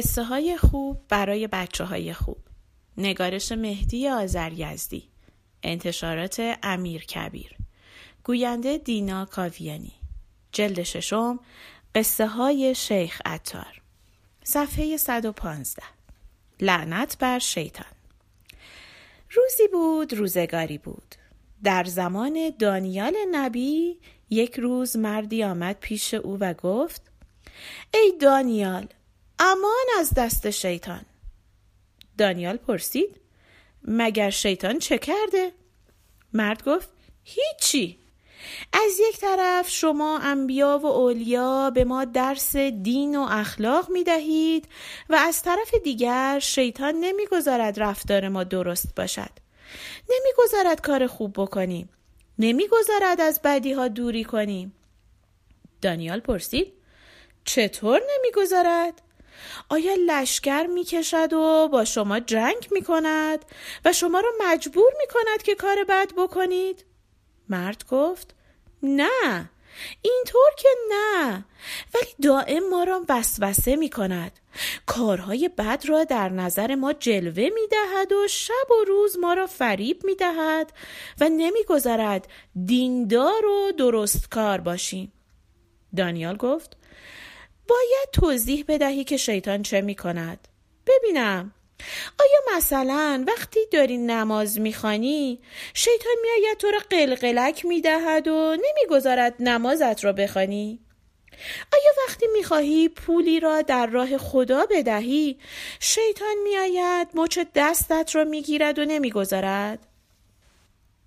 قصه های خوب برای بچه های خوب. نگارش مهدی آذر یزدی انتشارات امیر کبیر. گوینده دینا کاویانی. جلد ششم قصه های شیخ اتار صفحه 115 لعنت بر شیطان. روزی بود روزگاری بود. در زمان دانیال نبی یک روز مردی آمد پیش او و گفت ای دانیال امان از دست شیطان. دانیال پرسید مگر شیطان چه کرده؟ مرد گفت هیچی. از یک طرف شما انبیا و اولیا به ما درس دین و اخلاق می دهید و از طرف دیگر شیطان نمی‌گذارد رفتار ما درست باشد. نمی‌گذارد کار خوب بکنیم. نمی‌گذارد از بدی ها دوری کنیم. دانیال پرسید چطور نمی‌گذارد؟ آیا لشکر می کشد و با شما جنگ می کند و شما را مجبور می کند که کار بد بکنید؟ مرد گفت نه اینطور که نه ولی دائم ما را وسوسه می کند کارهای بد را در نظر ما جلوه می دهد و شب و روز ما را فریب می دهد و نمی گذارد دیندار و درست کار باشیم دانیال گفت باید توضیح بدهی که شیطان چه می کند ببینم. آیا مثلا وقتی داری نماز می‌خوانی شیطان میآید تو را قلقلک می‌دهد و نمی‌گذارد نمازت را بخوانی؟ آیا وقتی می‌خواهی پولی را در راه خدا بدهی شیطان میآید مچ دستت را می‌گیرد و نمی‌گذارد؟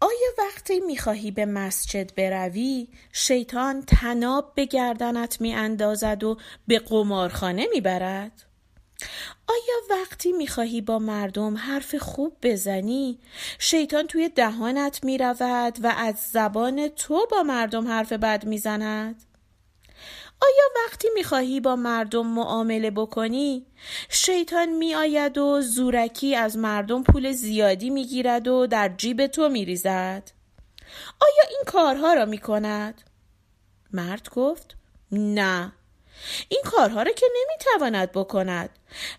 آیا وقتی می‌خواهی به مسجد بروی شیطان تناب به گردنت میاندازد و به قمارخانه می‌برد؟ آیا وقتی می‌خواهی با مردم حرف خوب بزنی شیطان توی دهانت می‌رود و از زبان تو با مردم حرف بد می‌زند؟ آیا می‌خواهی با مردم معامله بکنی؟ شیطان میآید و زورکی از مردم پول زیادی می‌گیرد و در جیب تو میریزد. آیا این کارها را می‌کند؟ مرد گفت نه. این کارها را که نمی‌تواند بکند.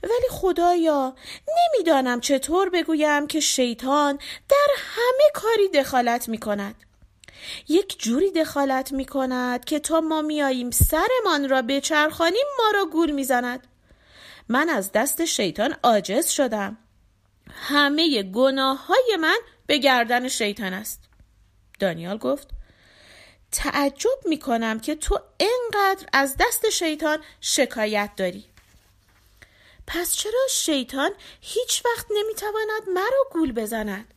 ولی خدایا نمی‌دانم چطور بگویم که شیطان در همه کاری دخالت می‌کند. یک جوری دخالت می کند که تا ما میاییم سرمان را بچرخانیم ما را گول می‌زند. من از دست شیطان عاجز شدم. همه گناه های من به گردن شیطان است. دانیال گفت تعجب می کنم که تو انقدر از دست شیطان شکایت داری. پس چرا شیطان هیچ وقت نمی‌تواند مرا گول بزند؟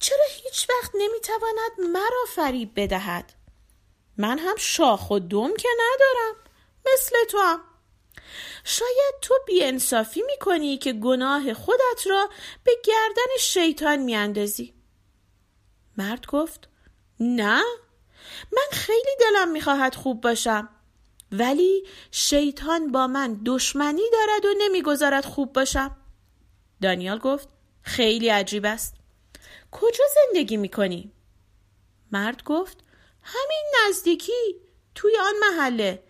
چرا هیچ وقت نمی‌تواند مرا فریب بدهد؟ من هم شاخ و دم که ندارم مثل تو هم. شاید تو بیانصافی می‌کنی که گناه خودت را به گردن شیطان میاندازی. مرد گفت نه من خیلی دلم می‌خواهد خوب باشم ولی شیطان با من دشمنی دارد و نمی‌گذارد خوب باشم. دانیال گفت خیلی عجیب است. کجا زندگی می‌کنی؟ مرد گفت همین نزدیکی توی آن محله.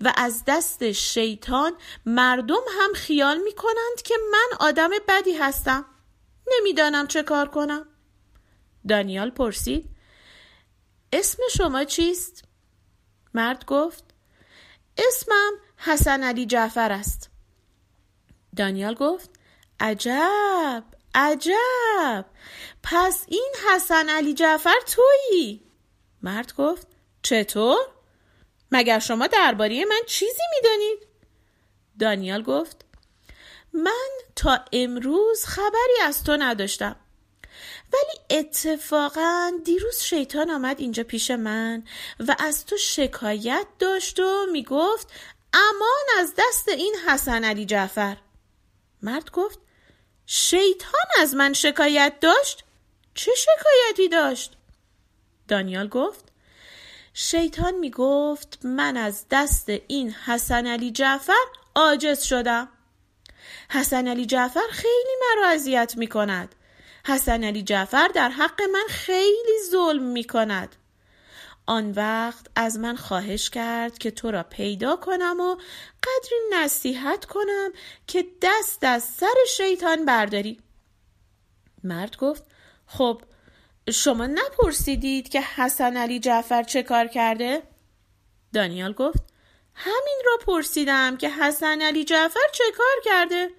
و از دست شیطان مردم هم خیال می‌کنند که من آدم بدی هستم. نمی‌دانم چه کار کنم. دانیال پرسید اسم شما چیست؟ مرد گفت اسمم حسن علی جعفر است. دانیال گفت عجب! عجب پس این حسن علی جعفر تویی مرد گفت چطور؟ مگر شما درباره من چیزی می‌دانید؟ دانیال گفت من تا امروز خبری از تو نداشتم ولی اتفاقا دیروز شیطان آمد اینجا پیش من و از تو شکایت داشت و می‌گفت امان از دست این حسن علی جعفر مرد گفت شیطان از من شکایت داشت؟ چه شکایتی داشت؟ دانیال گفت شیطان می گفت من از دست این حسن علی جعفر عاجز شدم حسن علی جعفر خیلی مرا اذیت می کند حسن علی جعفر در حق من خیلی ظلم می کند آن وقت از من خواهش کرد که تو را پیدا کنم و قدری نصیحت کنم که دست از سر شیطان برداری مرد گفت خب شما نپرسیدید که حسن علی جعفر چه کار کرده؟ دانیال گفت همین را پرسیدم که حسن علی جعفر چه کار کرده؟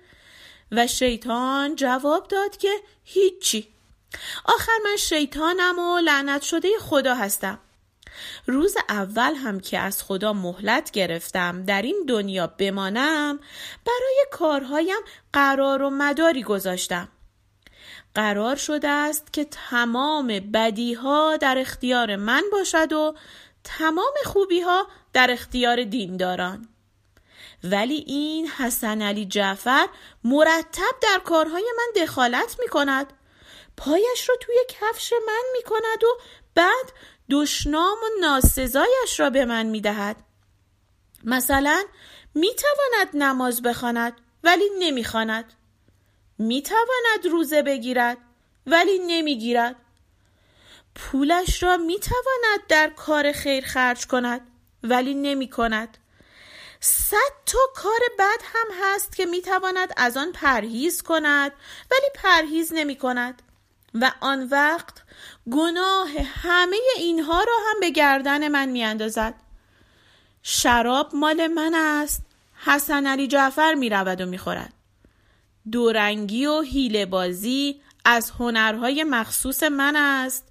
و شیطان جواب داد که هیچی آخر من شیطانم و لعنت شده خدا هستم روز اول هم که از خدا مهلت گرفتم در این دنیا بمانم برای کارهایم قرار و مداری گذاشتم. قرار شده است که تمام بدیها در اختیار من باشد و تمام خوبیها در اختیار دینداران. ولی این حسن علی جعفر مرتب در کارهای من دخالت می کند پایش را توی کفش من می کند و بعد دشنام و ناسزایش را به من می دهد مثلا می تواند نماز بخواند ولی نمی خواند می تواند روزه بگیرد ولی نمی گیرد پولش را می تواند در کار خیر خرج کند ولی نمی کند صد تا کار بد هم هست که می تواند از آن پرهیز کند ولی پرهیز نمی کند و آن وقت گناه همه اینها را هم به گردن من می اندازد شراب مال من است. حسن علی جعفر می رود و می خورد دورنگی و هیله بازی از هنرهای مخصوص من است.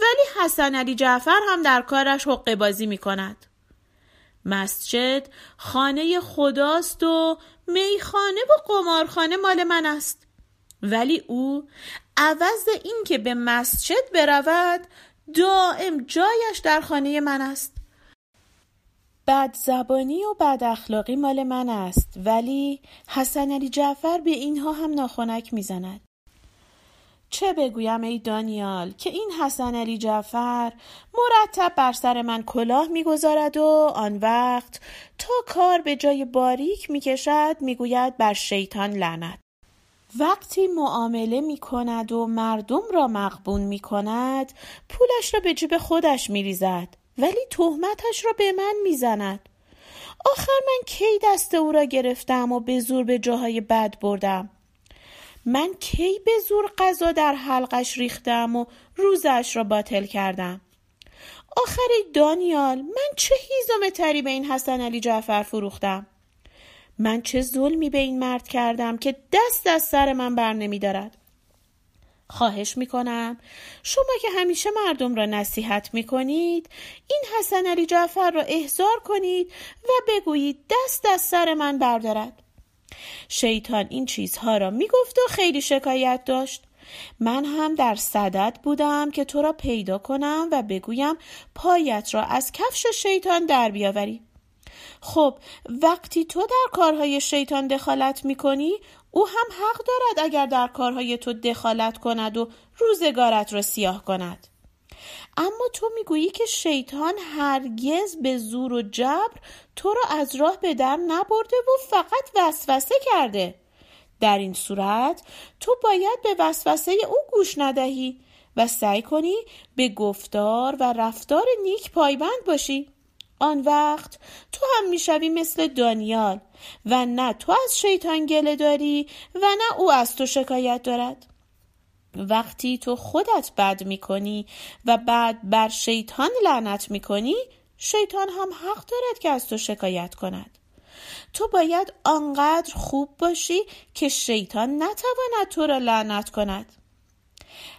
ولی حسن علی جعفر هم در کارش حقه بازی می کند مسجد خانه خداست و میخانه و قمارخانه مال من است. ولی او عوض اینکه به مسجد برود دائم جایش در خانه من است. بد زبانی و بد اخلاقی مال من است ولی حسن علی جعفر به اینها هم ناخونک می‌زند. چه بگویم ای دانیال که این حسن علی جعفر مرتب بر سر من کلاه می‌گذارد و آن وقت تا کار به جای باریک می‌کشد می‌گوید بر شیطان لعنت. وقتی معامله می کند و مردم را مقبون می کند پولش را به جیب خودش می ریزد ولی تهمتش را به من می زند آخر من کی دست او را گرفتم و به زور به جاهای بد بردم؟ من کی به زور غذا در حلقش ریختم و روزش را باطل کردم؟ آخر دانیال من چه هیزم تری به این حسن علی جعفر فروختم؟ من چه ظلمی به این مرد کردم که دست از سر من بر نمی دارد. خواهش می کنم شما که همیشه مردم را نصیحت می کنید این حسن علی جعفر را احضار کنید و بگویید دست از سر من بردارد. شیطان این چیزها را می گفت و خیلی شکایت داشت. من هم در صدد بودم که تو را پیدا کنم و بگویم پایت را از کفش شیطان در بیاوری. خب وقتی تو در کارهای شیطان دخالت می‌کنی او هم حق دارد اگر در کارهای تو دخالت کند و روزگارت را سیاه کند. اما تو می‌گویی که شیطان هرگز به زور و جبر تو را از راه به در نبرده و فقط وسوسه کرده. در این صورت تو باید به وسوسه او گوش ندهی و سعی کنی به گفتار و رفتار نیک پایبند باشی. آن وقت تو هم می‌شوی مثل دانیال و نه تو از شیطان گله داری و نه او از تو شکایت دارد. وقتی تو خودت بد می‌کنی و بعد بر شیطان لعنت می‌کنی شیطان هم حق دارد که از تو شکایت کند. تو باید آنقدر خوب باشی که شیطان نتواند تو را لعنت کند.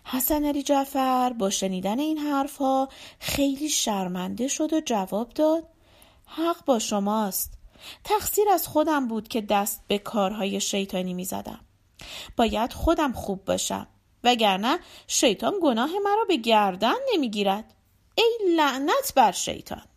حسن علی جعفر با شنیدن این حرفها خیلی شرمنده شد و جواب داد حق با شماست. تقصیر از خودم بود که دست به کارهای شیطانی می زدم. باید خودم خوب باشم وگرنه شیطان گناه مرا به گردن نمی‌گیرد. ای لعنت بر شیطان!